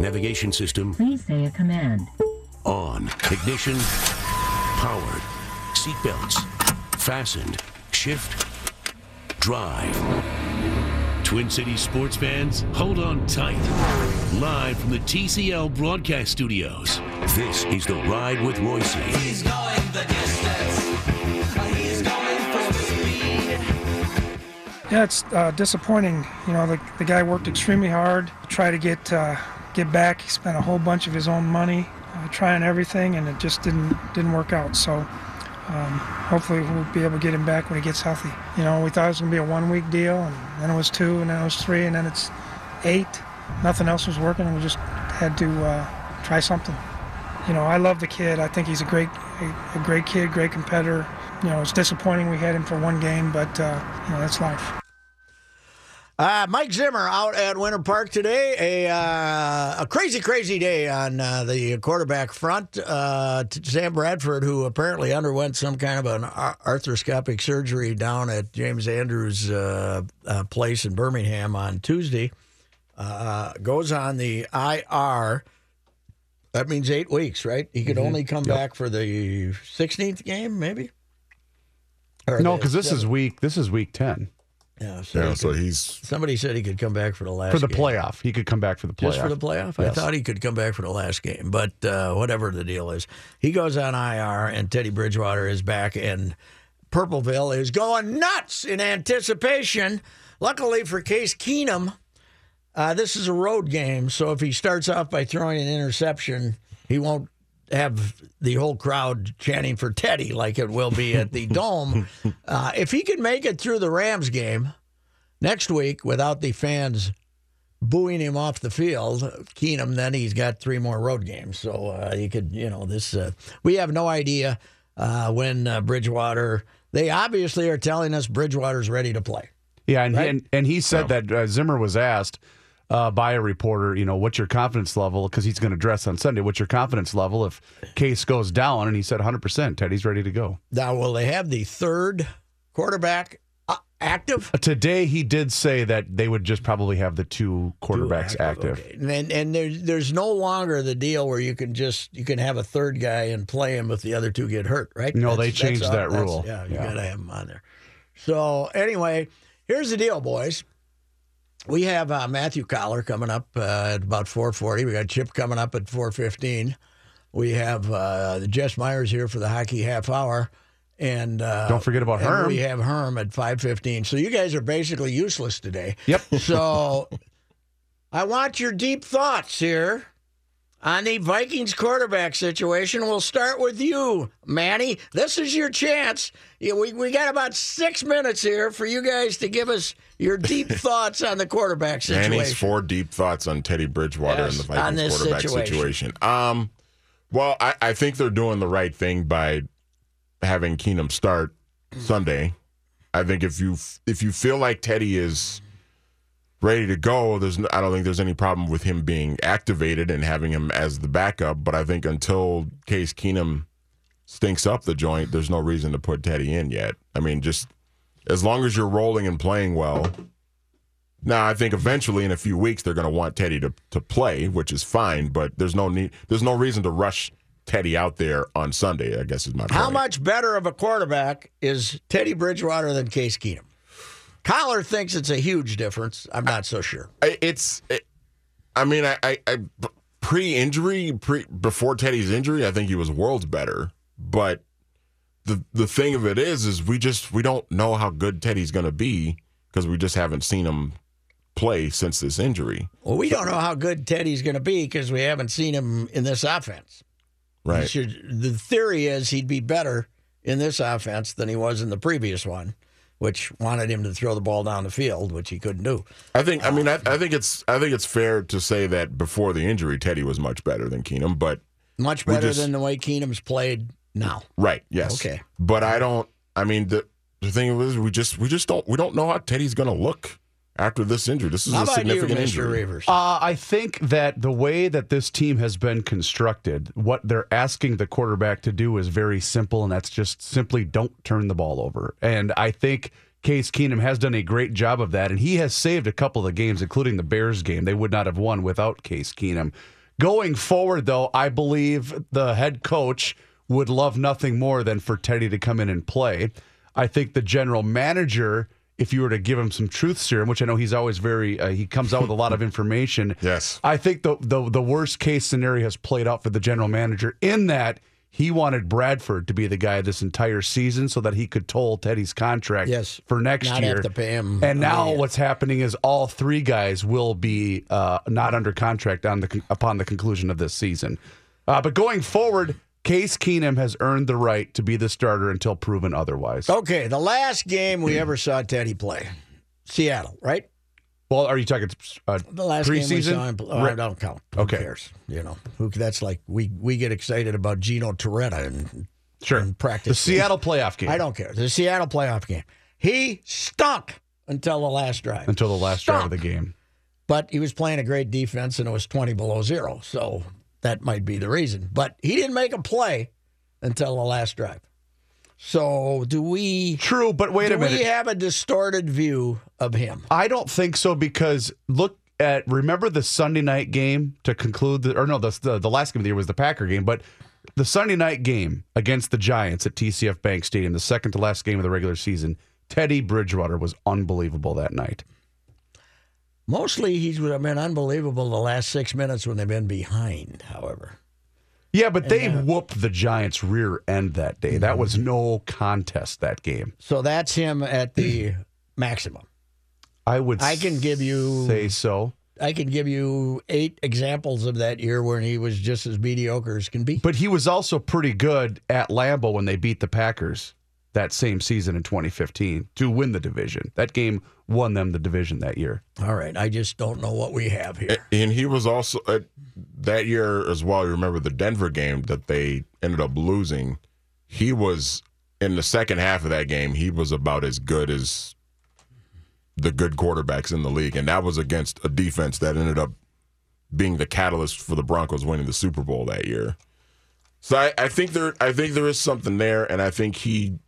Navigation system Please say a command. on. Ignition powered. Seatbelts fastened. Shift drive. Twin Cities sports fans, hold on tight. Live from the TCL broadcast studios, this is the Ride with Royce. He's going the distance. He's going for speed. Yeah, it's uh, disappointing. You know, the, the guy worked extremely hard to try to get uh, get back. He spent a whole bunch of his own money uh, trying everything, and it just didn't didn't work out. So um, hopefully we'll be able to get him back when he gets healthy. You know, we thought it was going to be a one week deal, and then it was two, and then it was three, and then it's eight. Nothing else was working, and we just had to uh, try something. You know, I love the kid. I think he's a great a, a great kid, great competitor. You know, it's disappointing we had him for one game, but uh, you know that's life. Uh, Mike Zimmer out at Winter Park today. A uh, a crazy, crazy day on uh, the quarterback front. Uh, Sam Bradford, who apparently underwent some kind of an ar- arthroscopic surgery down at James Andrews' uh, uh, place in Birmingham on Tuesday, uh, goes on the IR. That means eight weeks, right? He could only come back for the 16th game, maybe. Or No, because this is week. This is week ten yeah. So, Yeah, he so could- he's somebody said he could come back for the last game. for the game. playoff. He could come back for the playoff. Just for the playoff? I thought he could come back for the last game, but uh, whatever the deal is, he goes on IR, and Teddy Bridgewater is back, and Purpleville is going nuts in anticipation. Luckily for Case Keenum, uh, this is a road game, so if he starts off by throwing an interception, he won't have the whole crowd chanting for Teddy like it will be at the Dome. Uh, if he can make it through the Rams game next week without the fans booing him off the field, Keenum, then he's got three more road games. So uh, you could, you know, this. Uh, we have no idea uh, when uh, Bridgewater. They obviously are telling us Bridgewater's ready to play. Yeah, and Right? he, and, and he said that uh, Zimmer was asked uh, by a reporter, you know, what's your confidence level? Because he's going to dress on Sunday. What's your confidence level if Case goes down? And he said 100%. Teddy's ready to go. Now, will they have the third quarterback uh, active? Uh, Today, he did say that they would just probably have the two quarterbacks active. Okay. And and there's there's no longer the deal where you can just you can have a third guy and play him if the other two get hurt, right? No, they changed that that's- rule. Yeah, you Yeah. got to have him on there. So anyway, here's the deal, boys. We have uh, Matthew Coller coming up uh, at about 4:40. We got Chip coming up at 4:15. We have uh, Jess Myers here for the hockey half hour, and uh, Don't forget about Herm. We have Herm at 5:15. So you guys are basically useless today. Yep. So I want your deep thoughts here on the Vikings quarterback situation. We'll start with you, Manny. This is your chance. We, we got about six minutes here for you guys to give us your deep thoughts on the quarterback situation. Manny's four deep thoughts on Teddy Bridgewater Yes, and the Vikings quarterback situation. situation. Um, well, I, I think they're doing the right thing by having Keenum start Sunday. I think if you if you feel like Teddy is ready to go, there's no, I don't think there's any problem with him being activated and having him as the backup. But I think until Case Keenum stinks up the joint, there's no reason to put Teddy in yet. I mean, just as long as you're rolling and playing well. Now, I think eventually in a few weeks they're going to want Teddy to, to play, which is fine. But there's no need, there's no reason to rush Teddy out there on Sunday. I guess is my How much better of a quarterback is Teddy Bridgewater than Case Keenum? Coller thinks it's a huge difference. I'm not so sure. I- It's it, I mean, I, I, I pre-injury, pre before Teddy's injury, I think he was worlds better. But the the thing of it is, is we just we don't know how good Teddy's going to be because we just haven't seen him play since this injury. Well, we don't know how good Teddy's going to be because we haven't seen him in this offense. Right. should- the theory is he'd be better in this offense than he was in the previous one, which wanted him to throw the ball down the field, which he couldn't do. I think. I mean, I, I think it's. I think it's fair to say that before the injury, Teddy was much better than Keenum. But Much better just- than the way Keenum's played now. right, yes, Okay. But I don't. I mean, the the thing is, we just we just don't we don't know how Teddy's going to look after this injury. This is How a about you, significant injury. Uh, I think that the way that this team has been constructed, what they're asking the quarterback to do is very simple, and that's just simply don't turn the ball over. And I think Case Keenum has done a great job of that, and he has saved a couple of the games, including the Bears game. They would not have won without Case Keenum. Going forward, though, I believe the head coach would love nothing more than for Teddy to come in and play. I think the general manager, if you were to give him some truth serum, which I know he's always very, uh, he comes out with a lot of information. Yes. I think the, the the worst case scenario has played out for the general manager in that he wanted Bradford to be the guy this entire season so that he could toll Teddy's contract Yes. for next Not year. have to pay him And now money. what's happening is all three guys will be uh, not under contract on the upon the conclusion of this season. Uh, but going forward, Case Keenum has earned the right to be the starter until proven otherwise. Okay, the last game we ever saw Teddy play, Seattle, right? Well, are you talking uh, The last game we preseason? saw him. Oh, I don't count. Who Okay. cares? You know, who? That's like we we get excited about Gino Torretta and Sure. in practice. The Seattle playoff game. I don't care. The Seattle playoff game. He stunk until the last drive. until the last drive of the game. But he was playing a great defense and it was 20 below zero. So that might be the reason. But he didn't make a play until the last drive. So do we True, but wait a minute. we have a distorted view of him? I don't think so because look at remember the Sunday night game to conclude the or no the the, the last game of the year was the Packer game, but the Sunday night game against the Giants at TCF Bank Stadium, the second to last game of the regular season, Teddy Bridgewater was unbelievable that night. Mostly he's been unbelievable the last six minutes when they've been behind, however. Yeah, but they uh, whooped the Giants' rear end that day. That was mm-hmm. no contest that game. So that's him at the maximum. I would I can give you- say so. I can give you eight examples of that year when he was just as mediocre as can be. But he was also pretty good at Lambeau when they beat the Packers that same season in 2015 to win the division. That game won them the division that year. All right, I just don't know what we have here. And he was also uh, that year as well. You remember the Denver game that they ended up losing. He was in the second half of that game. He was about as good as the good quarterbacks in the league, and that was against a defense that ended up being the catalyst for the Broncos winning the Super Bowl that year. So I, I think there, I think there is something there, and I think he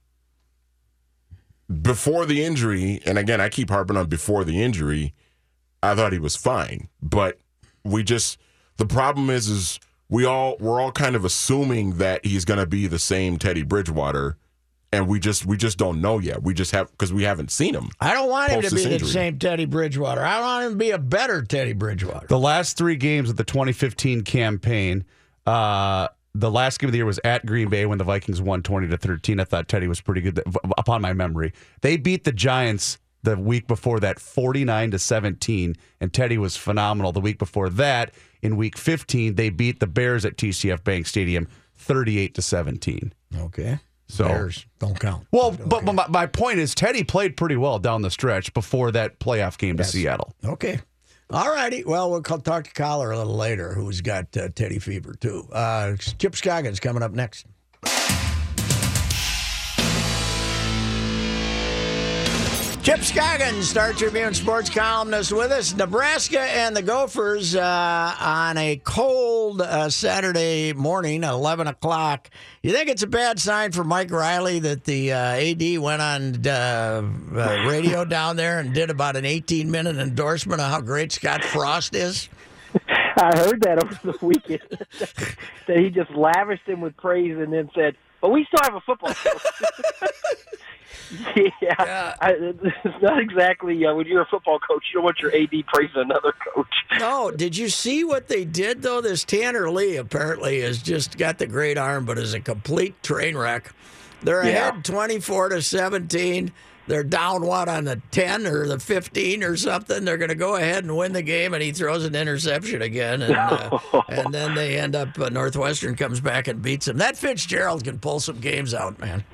before the injury, and again, I keep harping on before the injury. I thought he was fine, but we just the problem is is we all we're all kind of assuming that he's going to be the same Teddy Bridgewater, and we just we just don't know yet. We just have because we haven't seen him. I don't want him to be this the same Teddy Bridgewater. I want him to be a better Teddy Bridgewater. The last three games of the 2015 campaign, uh, the last game of the year was at Green Bay when the Vikings won 20 to 13. I thought Teddy was pretty good upon my memory. They beat the Giants the week before that 49 to 17 and Teddy was phenomenal the week before that in week 15 they beat the Bears at TCF Bank Stadium 38 to 17. Okay. So- Bears don't count. Well, but my, my point is Teddy played pretty well down the stretch before that playoff game to Seattle. Okay. All righty. Well, we'll call, talk to Coller a little later, who's got uh, Teddy fever too. Uh, Chip Scoggins coming up next. Chip Scoggins, Star Tribune sports columnist, with us. Nebraska and the Gophers uh, on a cold uh, Saturday morning, at 11 o'clock. You think it's a bad sign for Mike Riley that the uh, AD went on uh, uh, radio down there and did about an 18 minute endorsement of how great Scott Frost is? I heard that over the weekend that he just lavished him with praise and then said, but we still have a football yeah, I, it's not exactly uh, when you're a football coach, you don't want your AD praising another coach. No, did you see what they did though? This Tanner Lee apparently has just got the great arm, but is a complete train wreck. They're Yeah. ahead twenty-four to seventeen. They're down what on the ten or the fifteen or something. They're going to go ahead and win the game, and he throws an interception again, and uh, and then they end up uh, Northwestern comes back and beats them. That Fitzgerald can pull some games out, man.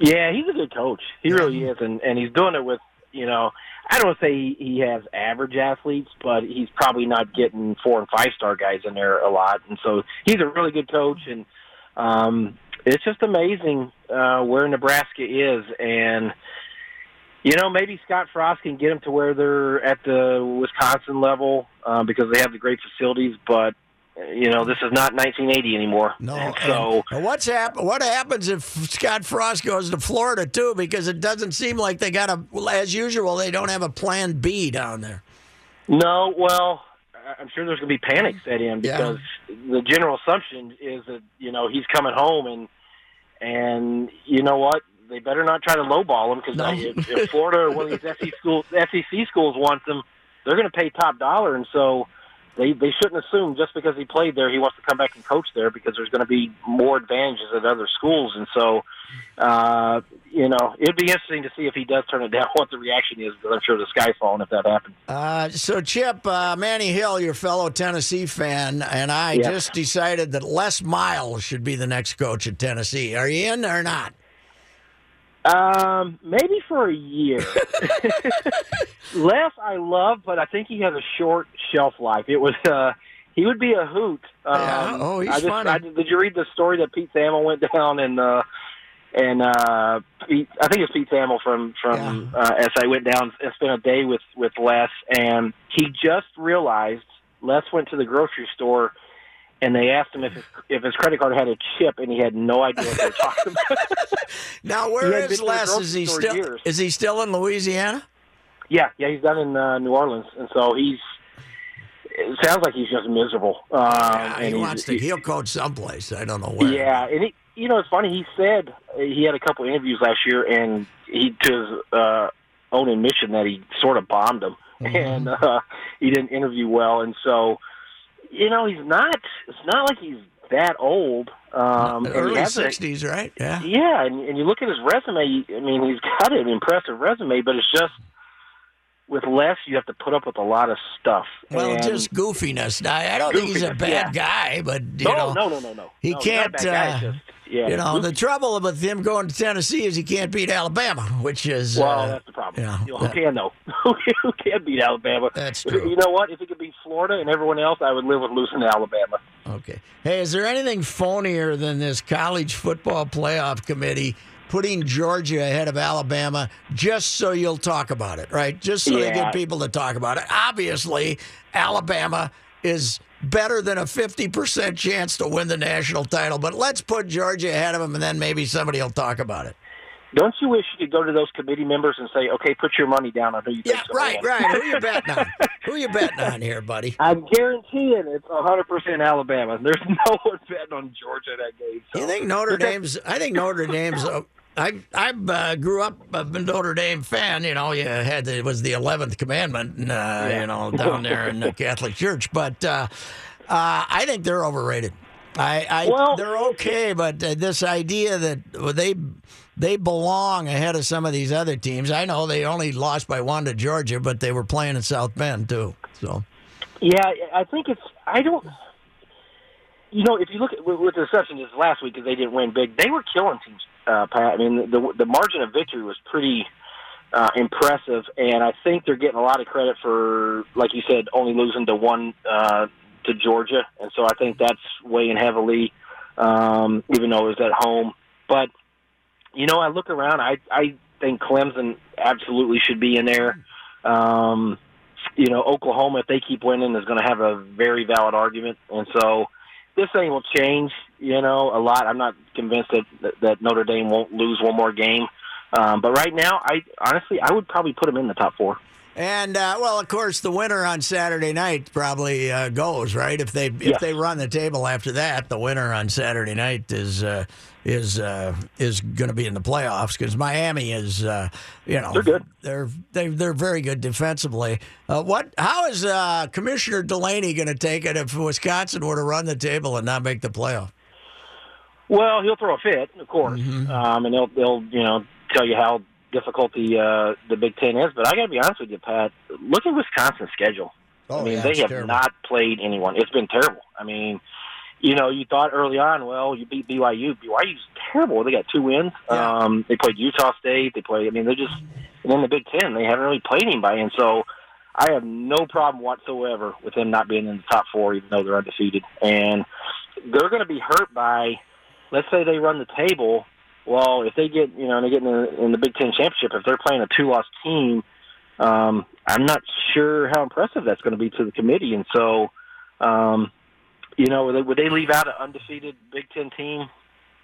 Yeah, he's a good coach. He really is, and and he's doing it with you know. I don't say he, he has average athletes, but he's probably not getting four and five star guys in there a lot, and so he's a really good coach. And um, it's just amazing uh, where Nebraska is, and you know maybe Scott Frost can get them to where they're at the Wisconsin level uh, because they have the great facilities, but. You know, this is not 1980 anymore. No, And so and what's hap- What happens if Scott Frost goes to Florida too? Because it doesn't seem like they got a. well, As usual, they don't have a plan B down there. No, well, I'm sure there's going to be panic set in Yeah. because the general assumption is that you know he's coming home and and you know what they better not try to lowball him because No. if, if Florida or one of these SEC schools SEC schools wants him, they're going to pay top dollar, and so they they shouldn't assume just because he played there he wants to come back and coach there because there's going to be more advantages at other schools, and so uh, you know it'd be interesting to see if he does turn it down what the reaction is because I'm sure the sky's falling if that happens. Uh, so, Chip, uh, Manny Hill, your fellow Tennessee fan, and I Yeah. just decided that Les Miles should be the next coach at Tennessee. Are you in or not? Um, maybe for a year. Les, I love, but I think he has a short shelf life. It was uh, he would be a hoot. Um, Yeah, oh, he's I just, funny. I, did you read the story that Pete Thamel went down and uh, and uh, Pete, I think it's Pete Thamel from from uh, SA went down and spent a day with with Les, and he just realized Les went to the grocery store. And they asked him if his, if his credit card had a chip, and he had no idea what they were talking about. Now, He where is been to the Les? Is he still? years. Is he still in Louisiana? Yeah, yeah, he's down in uh, New Orleans, and so he's. It sounds like he's just miserable. Um, Yeah, and he wants to. He'll coach someplace. I don't know where. Yeah, and he, you know, it's funny. He said he had a couple interviews last year, and he to his uh, own admission that he sort of bombed them, Mm-hmm. and uh, he didn't interview well, and so you know, he's not. It's not like he's that old. Um, Early sixties, right? Yeah. Yeah, and, and you look at his resume. I mean, he's got an impressive resume, but it's just with Les, you have to put up with a lot of stuff. Well, and, just goofiness. I don't think he's a bad yeah. guy, but you no, know, no, no, no, no. he No, can't. Not a bad guy, uh, just, yeah, you know, the trouble with him going to Tennessee is he can't beat Alabama, which is well, uh, that's the problem. you know, You know, who that- can though? who can beat Alabama? That's true. You know what? If it could beat Florida and everyone else, I would live with losing Alabama. Okay. Hey, is there anything phonier than this college football playoff committee putting Georgia ahead of Alabama just so you'll talk about it, right? Just so they get people to talk about it. Obviously, Alabama is better than a 50% chance to win the national title, but let's put Georgia ahead of them and then maybe somebody will talk about it. Don't you wish you could go to those committee members and say, "Okay, put your money down on who you Yeah, think?" right, right. Who you betting on? Who you betting on here, buddy? I'm guaranteeing it's 100% Alabama. There's no one betting on Georgia that game. So. You think Notre Dame's? I think Notre Dame's. I I uh, grew up a Notre Dame fan. You know, you had the, it was the eleventh commandment. And, uh, You know, down there in the Catholic Church, but uh, uh, I think they're overrated. I, I Well- they're okay, but uh, this idea that they they belong ahead of some of these other teams. I know they only lost by one to Georgia, but they were playing in South Bend too. So Yeah, I think it's. I don't. You know, if you look at with the exception this last week because they didn't win big, they were killing teams. Uh, Pat, I mean, the the margin of victory was pretty uh, impressive, and I think they're getting a lot of credit for, like you said, only losing to one uh, to Georgia, and so I think that's weighing heavily, um, even though it was at home. But you know, I look around. I I think Clemson absolutely should be in there. Um, you know, Oklahoma, if they keep winning, is going to have a very valid argument. And so this thing will change, you know, a lot. I'm not convinced that, that, Notre Dame won't lose one more game. Um, but right now, I honestly, I would probably put them in the top four. And uh, well, of course, the winner on Saturday night probably uh, goes right. If they if they run the table after that, the winner on Saturday night is uh, is uh, is going to be in the playoffs because Miami is uh, you know They're good. They're they, they're very good defensively. Uh, what? How is uh, Commissioner Delaney going to take it if Wisconsin were to run the table and not make the playoff? Well, he'll throw a fit, of course, Mm-hmm. um, and they'll they'll you know tell you how difficult the uh, the Big Ten is. But I got to be honest with you, Pat. Look at Wisconsin's schedule. Oh, I mean, yeah, they have terrible. not played anyone. It's been terrible. I mean, you know, you thought early on, well, you beat BYU. BYU's terrible. They got two wins. Yeah. Um, they played Utah State. They played. I mean, they're just and in the Big Ten. They haven't really played anybody, and so I have no problem whatsoever with them not being in the top four, even though they're undefeated. And they're going to be hurt by, let's say they run the table. Well, if they get, you know, and they get in the, in the Big Ten championship, if they're playing a two-loss team, um, I'm not sure how impressive that's going to be to the committee. And so, um, you know, would they, would they leave out an undefeated Big Ten team?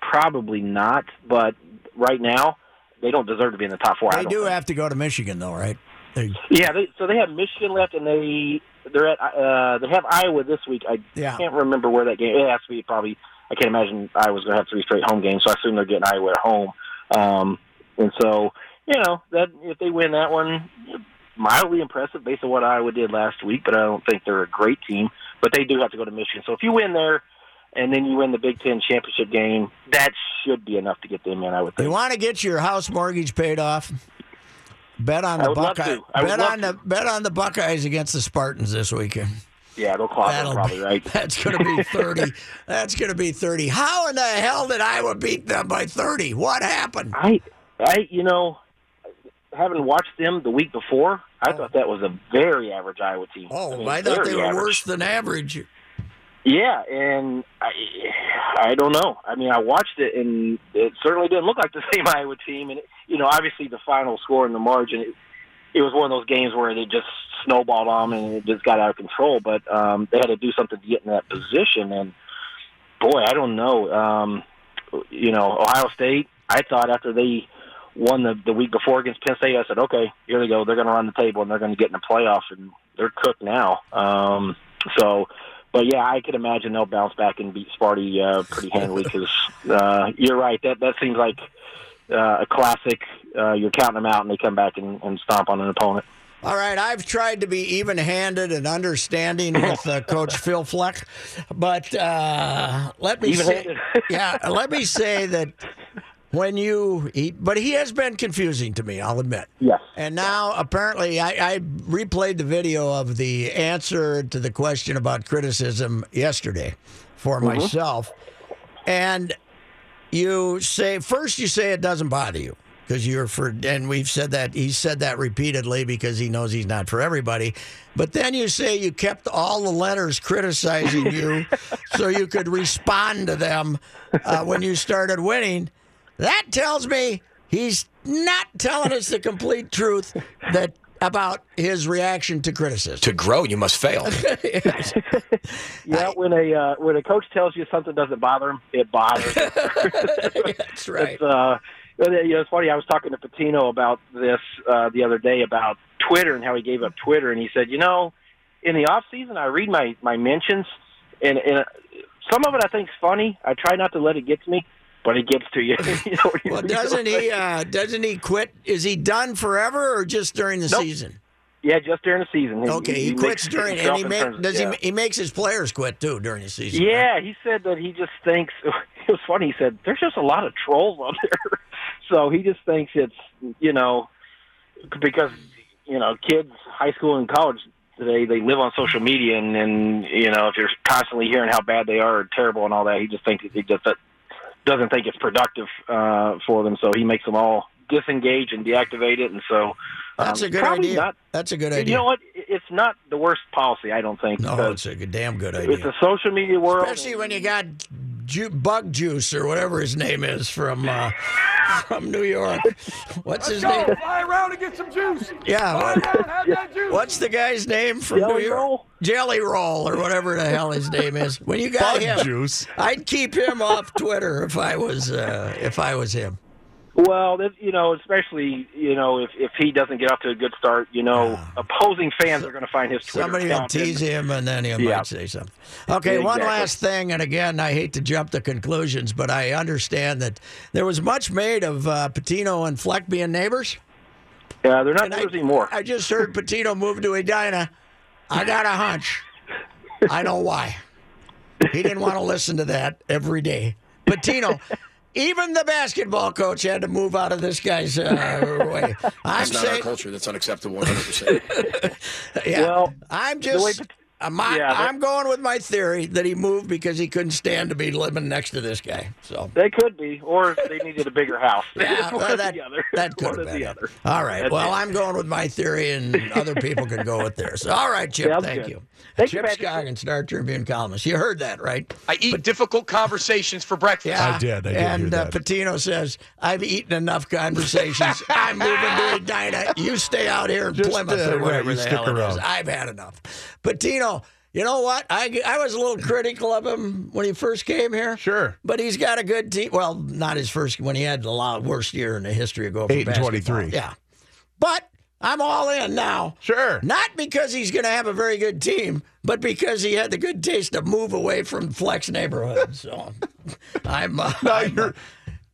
Probably not. But right now, they don't deserve to be in the top four. They do think. have to go to Michigan, though, right? They, Yeah, they, so they have Michigan left, and they they're at uh, they have Iowa this week. I Yeah. can't remember where that game. It has to be probably. I can't imagine Iowa's going to have three straight home games, so I assume they're getting Iowa at home. Um, and so you know that if they win that one, mildly impressive based on what Iowa did last week. But I don't think they're a great team. But they do have to go to Michigan. So if you win there. And then you win the Big Ten championship game. That should be enough to get them in. I would think. you want to get your house mortgage paid off? Bet on the Buckeyes. to. I would Bet on the bet on the Buckeyes against the Spartans this weekend. Yeah, they'll clobber That'll probably be- right. That's going to be thirty. that's going to be thirty. How in the hell did Iowa beat them by thirty? What happened? I, I, you know, having watched them the week before, I oh. thought that was a very average Iowa team. Oh, mean, I thought they were average. worse than average. Yeah, and I, I don't know. I mean, I watched it, and it certainly didn't look like the same Iowa team. And you know, obviously, the final score and the margin, it, it was one of those games where they just snowballed on and it just got out of control. But um, they had to do something to get in that position, and boy, I don't know. Um, you know, Ohio State. I thought after they won the the week before against Penn State, I said, okay, here they go. They're going to run the table and they're going to get in the playoffs, and they're cooked now. Um, so, but yeah, I could imagine they'll bounce back and beat Sparty uh, pretty handily because uh, you're right. That that seems like uh, a classic. Uh, you're counting them out, and they come back and, and stomp on an opponent. All right, I've tried to be even-handed and understanding with uh, Coach Phil Fleck, but uh, let me say, Even-handed. yeah, let me say that when you, he, but he has been confusing to me. I'll admit. Yes. And now, apparently, I, I replayed the video of the answer to the question about criticism yesterday for myself. And you say, first, you say it doesn't bother you because you're for, and we've said that, he said that repeatedly because he knows he's not for everybody. But then you say you kept all the letters criticizing you so you could respond to them uh, when you started winning. That tells me he's not telling us the complete truth that about his reaction to criticism. To grow, you must fail. Yeah, when a uh, when a coach tells you something doesn't bother him, it bothers. him. That's right. It's, uh, you know, it's funny. I was talking to Pitino about this uh, the other day about Twitter and how he gave up Twitter, and he said, you know, in the off season, I read my my mentions, and, and uh, some of it I think's funny. I try not to let it get to me, but it gets to you. you know, Well, doesn't he? Uh, doesn't he quit? Is he done forever, or just during the Nope. season? yeah, just during the season. He- Okay, he, makes quits during, and he make, does yeah. he? He makes his players quit too during the season. right? Yeah, he said that he just thinks it was funny. He said there's just a lot of trolls out there, so he just thinks it's you know because you know kids, high school and college today they live on social media, and, and you know if you're constantly hearing how bad they are or terrible and all that, he just thinks he just doesn't think it's productive uh, for them, so he makes them all disengage and deactivate it, and so That's um, a good idea. Not, That's a good idea. you know what? It's not the worst policy, I don't think. No, it's a damn good idea. it's a social media world. Especially when you got ju- Bug Juice or whatever his name is from uh, from New York. What's his name? I fly around and get some juice. Yeah. Fly what- around, have that juice. What's the guy's name from Jelly New York? Roll? Jelly Roll or whatever the hell his name is. When you got Bug him, juice. I'd keep him off Twitter if I was uh, if I was him. Well, you know, especially you know if if he doesn't get off to a good start, you know, opposing fans are going to find his Twitter Somebody will tease him, and then he Yeah. might say something. Okay, one last thing, and again, I hate to jump to conclusions, but I understand that there was much made of uh, Pitino and Fleck being neighbors. Yeah, they're not neighbors anymore. I just heard Pitino move to Edina. I got a hunch. I know why. He didn't want to listen to that every day. Pitino, even the basketball coach had to move out of this guy's uh, way. I'm That's not our culture. That's unacceptable 100%. yeah, Well, I'm the way just. Pat- uh, my, Yeah, that- I'm going with my theory that he moved because he couldn't stand to be living next to this guy. So They could be, or they needed a bigger house. Yeah, one well, or that, the other. that could one have been the it. other. All right. That's well, it. I'm going with my theory, and other people can go with theirs. All right, Chip. Sounds thank good. you. Thank you, Chip Patrick. Scoggin, Star Tribune columnist. You heard that, right? I eat difficult conversations for breakfast. Yeah, I did. I did and Uh. Pitino says, "I've eaten enough conversations. I'm moving to Edina. You stay out here in Just, Plymouth uh, or right, whatever you the stick hell it is. I've had enough." Pitino, you know what? I I was a little critical of him when he first came here. Sure. But he's got a good team. Well, not his first when he had the worst year in the history of go for Eight and basketball. 23. Yeah, but I'm all in now. Sure. Not because he's going to have a very good team, but because he had the good taste to move away from Fleck's neighborhood. So I'm. Uh, No, I'm, uh, you're-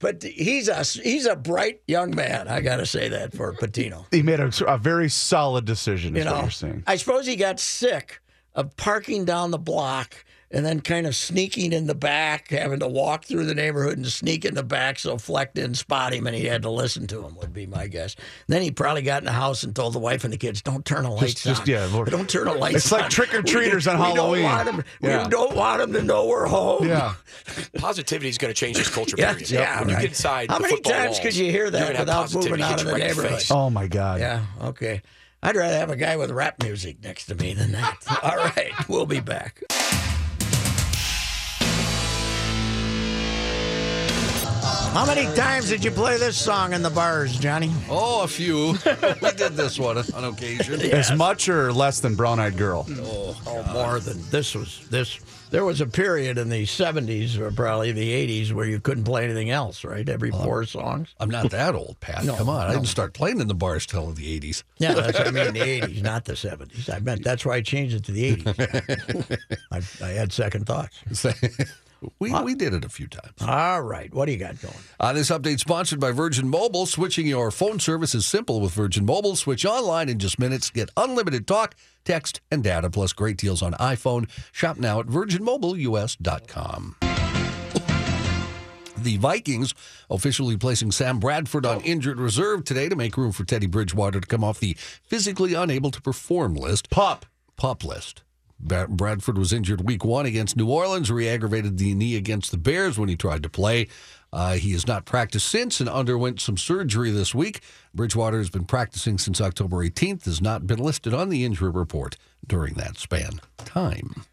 but he's a he's a bright young man. I got to say that for Pitino. He made a, a very solid decision, is You what know, you're saying. I suppose he got sick of parking down the block and then kind of sneaking in the back, having to walk through the neighborhood and sneak in the back so Fleck didn't spot him and he had to listen to him, would be my guess. Then he probably got in the house and told the wife and the kids, don't turn the lights just- on. yeah, don't turn the lights on. It's like trick-or-treaters on we Halloween. Don't want 'em- Yeah. We don't want them to know we're home. Yeah. Positivity is going to change this culture. Yeah, period. yeah, when you get inside How the many times walls, could you hear that without moving out of the right neighborhood? face. Oh, my God. Yeah, okay. I'd rather have a guy with rap music next to me than that. All right, we'll be back. How many times did you play this song in the bars, Johnny? Oh, a few. we did this one on occasion. As much or less than Brown Eyed Girl? Oh, oh, more than this was this. There was a period in the '70s or probably the '80s where you couldn't play anything else, right? Every four songs. I'm not that old, Pat. No, Come on. I didn't start playing in the bars till the 80s. Yeah, that's what I mean. The '80s, not the '70s. I meant that's why I changed it to the '80s. I, I had second thoughts. We, we did it a few times. All right, what do you got going? Uh, this update sponsored by Virgin Mobile. Switching your phone service is simple with Virgin Mobile. Switch online in just minutes. Get unlimited talk, text, and data, plus great deals on iPhone. Shop now at virginmobileus.com. The Vikings officially placing Sam Bradford on injured reserve today to make room for Teddy Bridgewater to come off the physically unable to perform list. Pop. Pop list. Bradford was injured week one against New Orleans, re aggravated the knee against the Bears when he tried to play. Uh, he has not practiced since and underwent some surgery this week. Bridgewater has been practicing since October 18th, has not been listed on the injury report during that span time.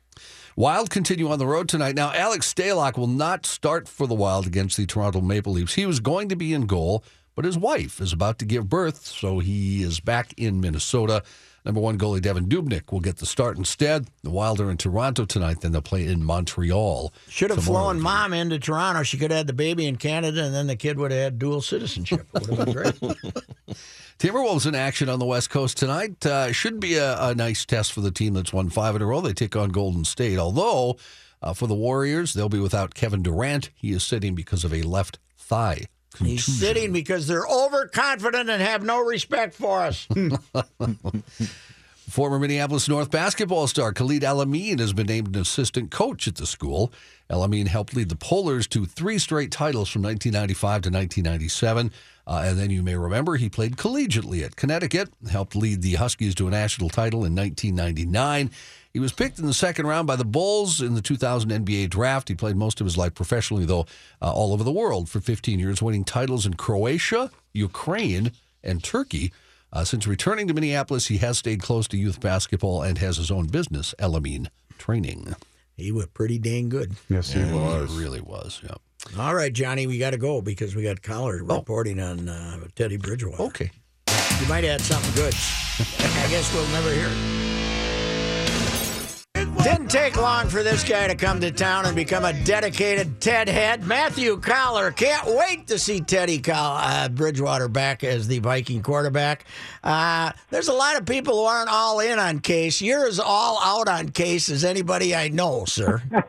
Wild continue on the road tonight. Now, Alex Stalock will not start for the Wild against the Toronto Maple Leafs. He was going to be in goal, but his wife is about to give birth, so he is back in Minnesota. Number one goalie Devan Dubnyk will get the start instead. The Wild are in Toronto tonight, then they'll play in Montreal. Should have tomorrow. flown mom into Toronto. She could have had the baby in Canada, and then the kid would have had dual citizenship. Would have been great. Timberwolves in action on the West Coast tonight. Uh, should be a, a nice test for the team that's won five in a row. They take on Golden State. Although uh, for the Warriors, they'll be without Kevin Durant. He is sitting because of a left thigh. He's sitting because they're overconfident and have no respect for us. Former Minneapolis North basketball star Khalid El-Amin has been named an assistant coach at the school. El-Amin helped lead the Polars to three straight titles from 1995 to 1997. Uh, and then you may remember he played collegiately at Connecticut, helped lead the Huskies to a national title in 1999. He was picked in the second round by the Bulls in the 2000 NBA draft. He played most of his life professionally, though, uh, all over the world for 15 years, winning titles in Croatia, Ukraine, and Turkey. Uh, since returning to Minneapolis, he has stayed close to youth basketball and has his own business, El-Amin Training. He was pretty dang good. Yes, he was. He really was, yeah. All right, Johnny, we got to go because we got Coller Oh. reporting on uh, Teddy Bridgewater. Okay. You might add something good. I guess we'll never hear it. Didn't take long for this guy to come to town and become a dedicated Ted head. Matthew Coller. Can't wait to see Teddy Coll- uh, Bridgewater back as the Viking quarterback. Uh, there's a lot of people who aren't all in on Case. You're as all out on Case as anybody I know, sir.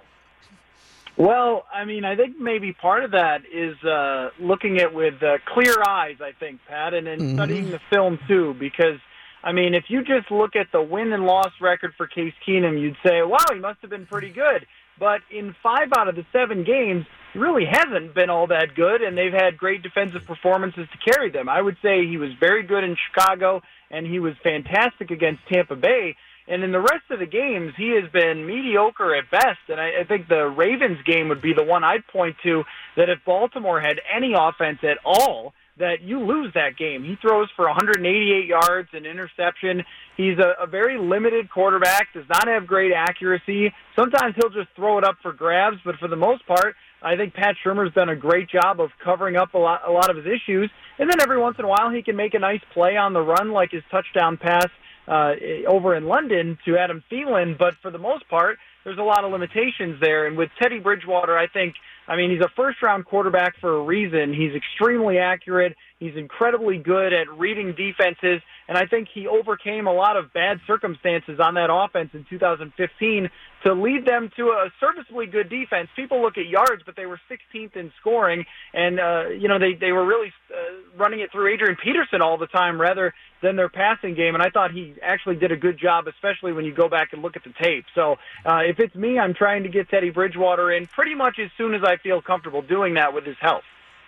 Well, I mean, I think maybe part of that is uh, looking at with uh, clear eyes. I think, Pat, and then Mhm. studying the film too, because I mean, if you just look at the win and loss record for Case Keenum, you'd say, "Wow, he must have been pretty good." But in five out of the seven games, he really hasn't been all that good, and they've had great defensive performances to carry them. I would say he was very good in Chicago, and he was fantastic against Tampa Bay. And in the rest of the games, he has been mediocre at best. And I, I think the Ravens game would be the one I'd point to that if Baltimore had any offense at all, that you lose that game. He throws for 188 yards, an interception. He's a, a very limited quarterback, does not have great accuracy. Sometimes he'll just throw it up for grabs, but for the most part, I think Pat Shurmur's done a great job of covering up a lot, a lot of his issues. And then every once in a while, he can make a nice play on the run, like his touchdown pass uh, over in London to Adam Thielen. But for the most part, there's a lot of limitations there. And with Teddy Bridgewater, I think, I mean, he's a first round quarterback for a reason. He's extremely accurate. He's incredibly good at reading defenses. And I think he overcame a lot of bad circumstances on that offense in 2015 to lead them to a serviceably good defense. People look at yards, but they were 16th in scoring. And, uh, you know, they, they were really uh, running it through Adrian Peterson all the time rather than their passing game. And I thought he actually did a good job, especially when you go back and look at the tape. So uh, if it's me, I'm trying to get Teddy Bridgewater in pretty much as soon as I feel comfortable doing that with his health.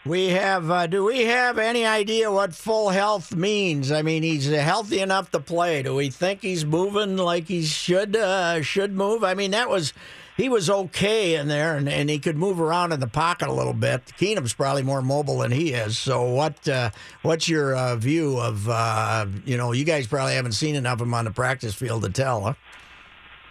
We have. Uh, do we have any idea what full health means? I mean, he's healthy enough to play. Do we think he's moving like he should uh, should move? I mean, that was he was okay in there, and, and he could move around in the pocket a little bit. Keenum's probably more mobile than he is. So, what uh, what's your uh, view of uh, you know? You guys probably haven't seen enough of him on the practice field to tell, huh?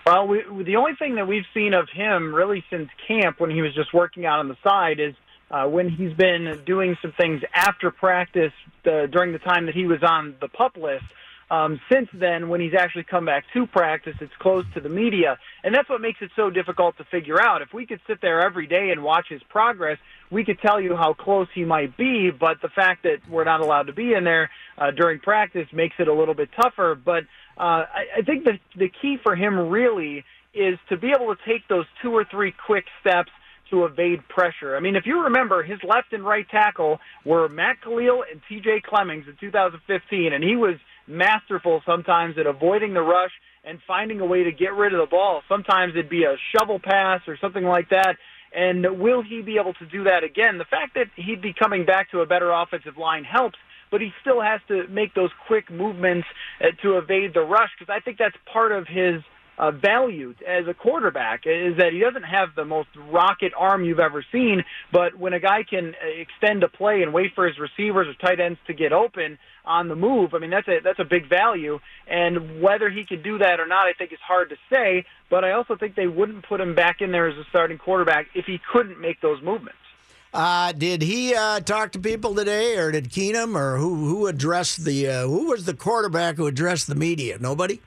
Well, we, the only thing that we've seen of him really since camp, when he was just working out on the side, is uh, when he's been doing some things after practice uh, during the time that he was on the pup list. Um, since then, when he's actually come back to practice, it's closed to the media, and that's what makes it so difficult to figure out. If we could sit there every day and watch his progress, we could tell you how close he might be. But the fact that we're not allowed to be in there uh, during practice makes it a little bit tougher. But uh, I, I think the the key for him really is to be able to take those two or three quick steps to evade pressure. I mean, if you remember, his left and right tackle were Matt Kalil and T.J. Clemmings in 2015, and he was masterful sometimes at avoiding the rush and finding a way to get rid of the ball. Sometimes it'd be a shovel pass or something like that. And will he be able to do that again? The fact that he'd be coming back to a better offensive line helps, but he still has to make those quick movements uh, to evade the rush because I think that's part of his uh, value as a quarterback is that he doesn't have the most rocket arm you've ever seen, but when a guy can uh, extend a play and wait for his receivers or tight ends to get open on the move, I mean that's a that's a big value. And whether he could do that or not, I think is hard to say. But I also think they wouldn't put him back in there as a starting quarterback if he couldn't make those movements. Uh, did he uh, talk to people today, or did Keenum, or who who addressed the uh, who was the quarterback who addressed the media? Nobody.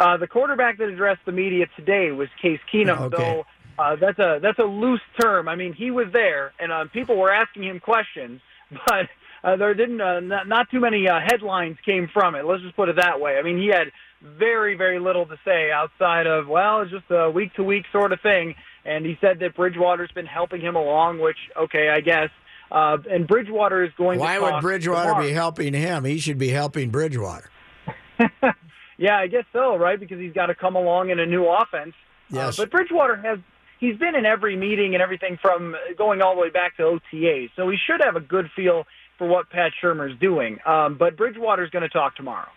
Uh, the quarterback that addressed the media today was Case Keenum, Okay. though uh, that's a that's a loose term. I mean, he was there, and uh, people were asking him questions, but uh, there didn't uh, not, not too many uh, headlines came from it. Let's just put it that way. I mean, he had very very little to say outside of well, it's just a week to week sort of thing. And he said that Bridgewater's been helping him along, which okay, I guess. Uh, and Bridgewater is going. Why would Bridgewater be helping him? He should be helping Bridgewater. Yeah, I guess so, right? Because he's got to come along in a new offense. Yes. Uh, but Bridgewater has he's been in every meeting and everything from going all the way back to OTAs, so he should have a good feel for what Pat Shurmur's doing. Um, but Bridgewater's going to talk tomorrow.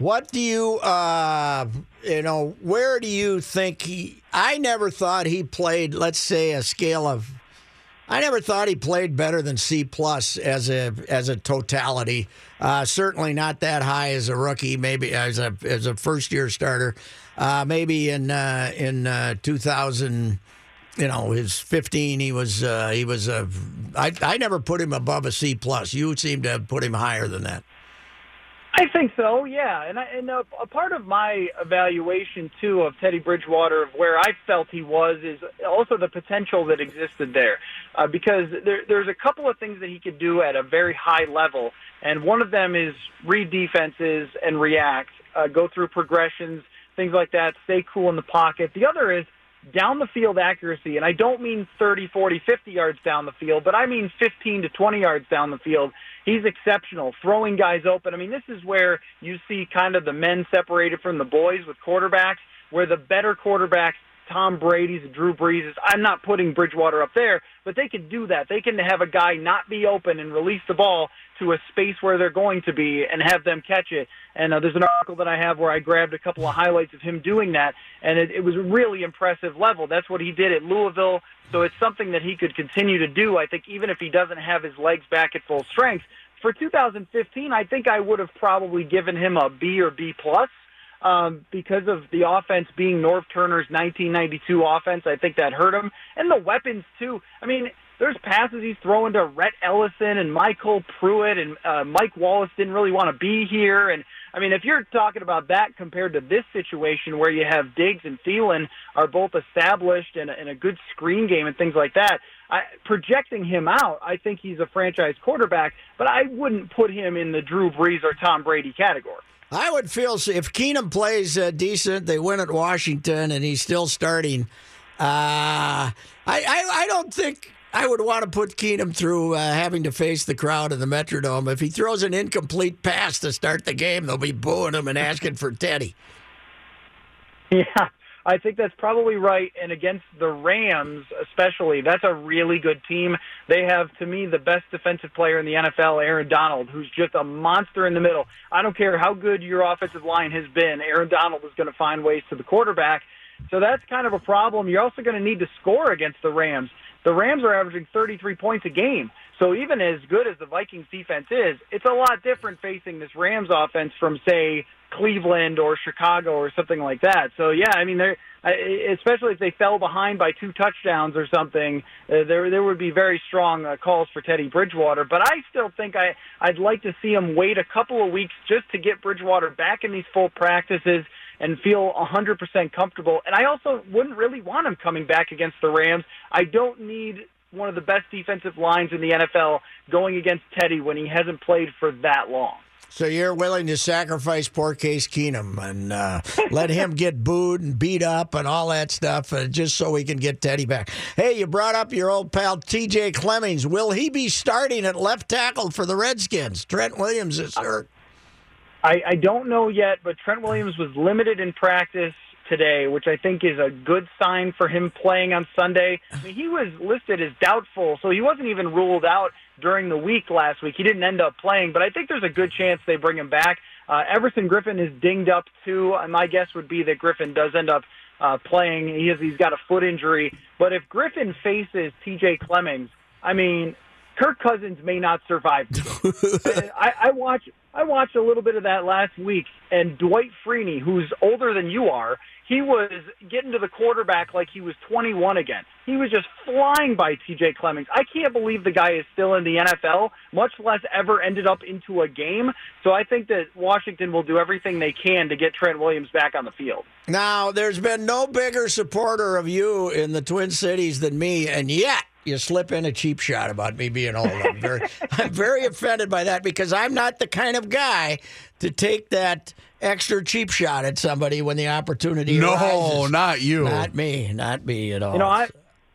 What do you, uh, you know, where do you think he? I never thought he played. Let's say a scale of. I never thought he played better than C plus as a as a totality. Uh, certainly not that high as a rookie. Maybe as a as a first year starter. Uh, maybe in uh, in uh, 2000, you know, his 15. He was uh, he was a. I I never put him above a C plus. You seem to put him higher than that. I think so, yeah. And I, and a, a part of my evaluation too of Teddy Bridgewater, of where I felt he was, is also the potential that existed there, uh, because there, there's a couple of things that he could do at a very high level, and one of them is read defenses and react, uh, go through progressions, things like that, stay cool in the pocket. The other is down the field accuracy, and I don't mean 30, 40, 50 yards down the field, but I mean 15 to 20 yards down the field. He's exceptional, throwing guys open. I mean, this is where you see kind of the men separated from the boys with quarterbacks, where the better quarterbacks, Tom Brady's, Drew Brees, I'm not putting Bridgewater up there, but they can do that. They can have a guy not be open and release the ball to a space where they're going to be and have them catch it. And uh, there's an article that I have where I grabbed a couple of highlights of him doing that, and it, it was a really impressive level. That's what he did at Louisville. So it's something that he could continue to do. I think even if he doesn't have his legs back at full strength for 2015, I think I would have probably given him a B or B plus um, because of the offense being Norv Turner's 1992 offense. I think that hurt him, and the weapons too. I mean, there's passes he's throwing to Rhett Ellison and MyCole Pruitt, and uh, Mike Wallace didn't really want to be here. And I mean, if you're talking about that compared to this situation where you have Diggs and Thielen are both established and, and a good screen game and things like that, I, projecting him out, I think he's a franchise quarterback, but I wouldn't put him in the Drew Brees or Tom Brady category. I would feel if Keenum plays uh, decent, they win at Washington, and he's still starting. Uh, I, I I don't think I would want to put Keenum through uh, having to face the crowd in the Metrodome. If he throws an incomplete pass to start the game, they'll be booing him and asking for Teddy. Yeah, I think that's probably right. And against the Rams, especially, that's a really good team. They have, to me, the best defensive player in the NFL, Aaron Donald, who's just a monster in the middle. I don't care how good your offensive line has been, Aaron Donald is going to find ways to the quarterback. So that's kind of a problem. You're also going to need to score against the Rams. The Rams are averaging 33 points a game. So even as good as the Vikings defense is, it's a lot different facing this Rams offense from, say, Cleveland or Chicago or something like that. So yeah, I mean, they're especially if they fell behind by two touchdowns or something, uh, there there would be very strong uh, calls for Teddy Bridgewater. But I still think I I'd like to see him wait a couple of weeks just to get Bridgewater back in these full practices and feel 100% comfortable. And I also wouldn't really want him coming back against the Rams. I don't need one of the best defensive lines in the NFL going against Teddy when he hasn't played for that long. So you're willing to sacrifice poor Case Keenum and uh, let him get booed and beat up and all that stuff uh, just so we can get Teddy back. Hey, you brought up your old pal T.J. Clemmings. Will he be starting at left tackle for the Redskins? Trent Williams is hurt. I, I don't know yet, but Trent Williams was limited in practice today, which I think is a good sign for him playing on Sunday. I mean, he was listed as doubtful, so he wasn't even ruled out during the week last week. He didn't end up playing, but I think there's a good chance they bring him back. Uh, Everson Griffen is dinged up too. My guess would be that Griffen does end up uh, playing. He has, he's got a foot injury, but if Griffen faces T.J. Clemmings, I mean, Kirk Cousins may not survive. I, I watch I watched a little bit of that last week, and Dwight Freeney, who's older than you are, he was getting to the quarterback like he was 21 again. He was just flying by T.J. Clemmings. I can't believe the guy is still in the NFL, much less ever ended up into a game. So I think that Washington will do everything they can to get Trent Williams back on the field. Now, there's been no bigger supporter of you in the Twin Cities than me, and yet you slip in a cheap shot about me being old. I'm very, I'm very offended by that because I'm not the kind of guy to take that extra cheap shot at somebody when the opportunity no, arises. not you. Not me. Not me at all. You know, I.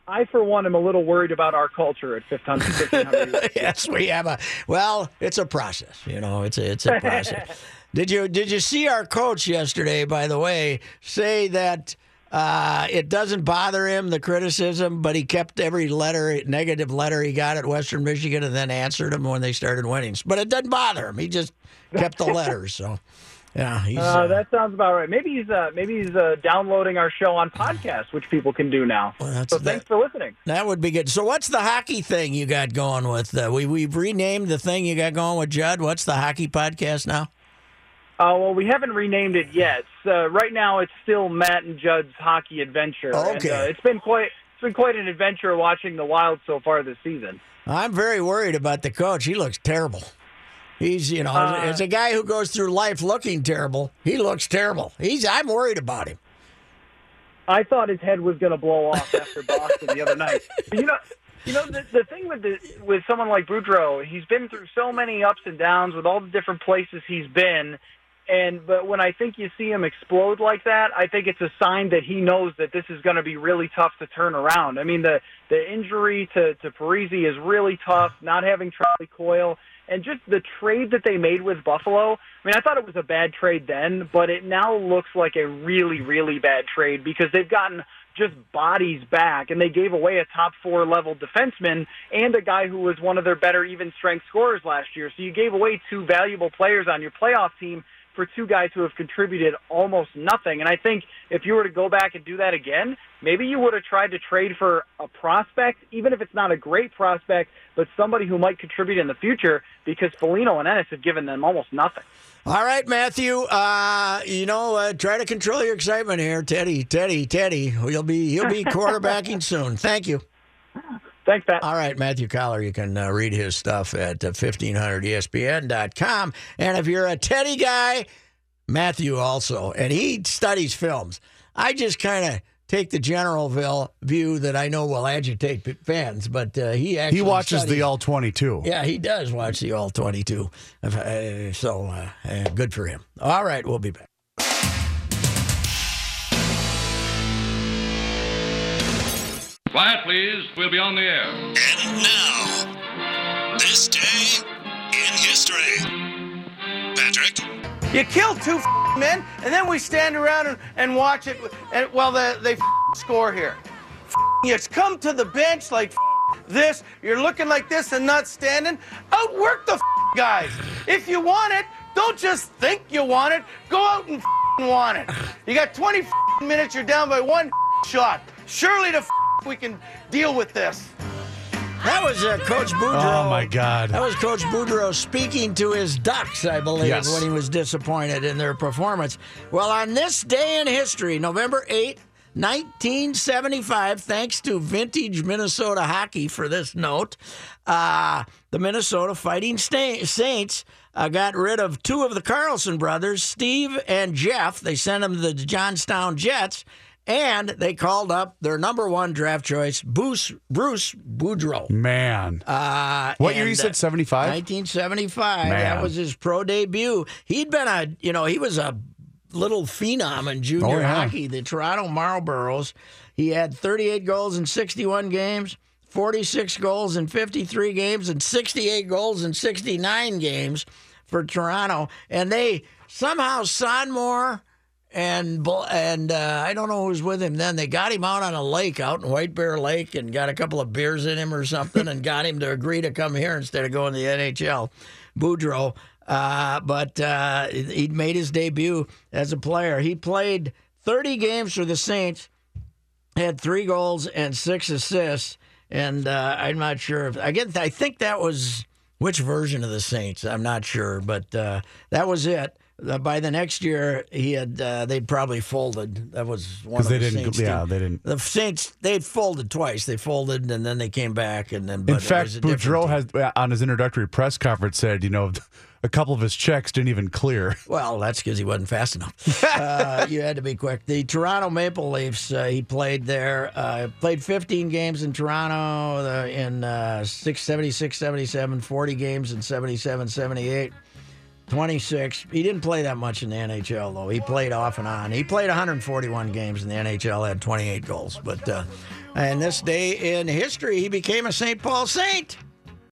I, for one, am a little worried about our culture at 1500. 1500 yes, we have a. Well, it's a process. You know, it's a it's a process. did you did you see our coach yesterday? By the way, say that uh, it doesn't bother him the criticism, but he kept every letter negative letter he got at Western Michigan and then answered them when they started winning. But it doesn't bother him. He just kept the letters. So. Yeah, he's, uh, uh, that sounds about right. Maybe he's uh, maybe he's uh, downloading our show on podcast, which people can do now. Well, so thanks that, for listening. That would be good. So what's the hockey thing you got going with? Uh, we we've renamed the thing you got going with Judd. What's the hockey podcast now? Uh, well, we haven't renamed it yet. Uh, right now, it's still Matt and Judd's hockey adventure. Okay, and, uh, it's been quite it's been quite an adventure watching the Wild so far this season. I'm very worried about the coach. He looks terrible. He's, you know, Uh, as a guy who goes through life looking terrible, he looks terrible. He's, I'm worried about him. I thought his head was going to blow off after Boston the other night. But you know, you know the the thing with the with someone like Boudreau, he's been through so many ups and downs with all the different places he's been. And but when I think you see him explode like that, I think it's a sign that he knows that this is going to be really tough to turn around. I mean, the the injury to to Parise is really tough. Not having Charlie Coyle and just the trade that they made with Buffalo. I mean, I thought it was a bad trade then, but it now looks like a really really bad trade because they've gotten just bodies back, and they gave away a top four level defenseman and a guy who was one of their better even strength scorers last year. So you gave away two valuable players on your playoff team for two guys who have contributed almost nothing. And I think if you were to go back and do that again, maybe you would have tried to trade for a prospect, even if it's not a great prospect, but somebody who might contribute in the future because Foligno and Ennis have given them almost nothing. All right, Matthew. Uh, you know, uh, try to control your excitement here, Teddy. Teddy, Teddy. You'll be you'll be quarterbacking soon. Thank you. Thanks, Pat. All right, Matthew Coller. You can uh, read his stuff at uh, 1500ESPN.com. And if you're a Teddy guy, Matthew also, and he studies films. I just kind of take the Generalville view that I know will agitate fans, but uh, he actually He watches studies- the all 22. Yeah, he does watch the All 22. Uh, so uh, uh, good for him. All right, we'll be back. Quiet, please. We'll be on the air. And now, this day in history. Patrick, You kill two men, and then we stand around and, and watch it, and well, they, they score here. F- You come to the bench like this, you're looking like this and not standing. Outwork the guys. If you want it, don't just think you want it. Go out and want it. You got 20 minutes, you're down by one shot. Surely the f- we can deal with this. That was uh, Coach Boudreau. Oh, my God. That was Coach Boudreau speaking to his Ducks, I believe, Yes. when he was disappointed in their performance. Well, on this day in history, November 8th, 1975, thanks to vintage Minnesota hockey for this note, uh, the Minnesota Fighting Sta- Saints uh, got rid of two of the Carlson brothers, Steve and Jeff. They sent them to the Johnstown Jets. And they called up their number one draft choice, Bruce, Bruce Boudreau. Man. Uh, What year you said, uh, 75? 1975. Man. That was his pro debut. He'd been a, you know, he was a little phenom in junior Oh, yeah. hockey. The Toronto Marlboros. He had 38 goals in 61 games, 46 goals in 53 games, and 68 goals in 69 games for Toronto. And they somehow Sonmor and and uh, I don't know who was with him then. They got him out on a lake out in White Bear Lake and got a couple of beers in him or something and got him to agree to come here instead of going to the NHL. Boudreau, uh, but uh, he'd made his debut as a player. He played 30 games for the Saints, had three goals and six assists, and uh, I'm not sure if I get. I think that was which version of the Saints. I'm not sure, but uh, that was it. Uh, by the next year, he had uh, they'd probably folded. That was one of they the didn't, Saints yeah, team. they didn't. The Saints they'd folded twice. They folded and then they came back and then. But In fact, was a different Boudreau has uh, on his introductory press conference said, you know, a couple of his checks didn't even clear. Well, that's because he wasn't fast enough. uh, you had to be quick. The Toronto Maple Leafs, uh, he played there, uh, played 15 games in Toronto uh, in uh, 6, 76, 77, 40 games in 77, 78, 26. He didn't play that much in the NHL, though. He played off and on. He played 141 games in the NHL, had 28 goals. But uh, and this day in history, he became a St. Paul Saint.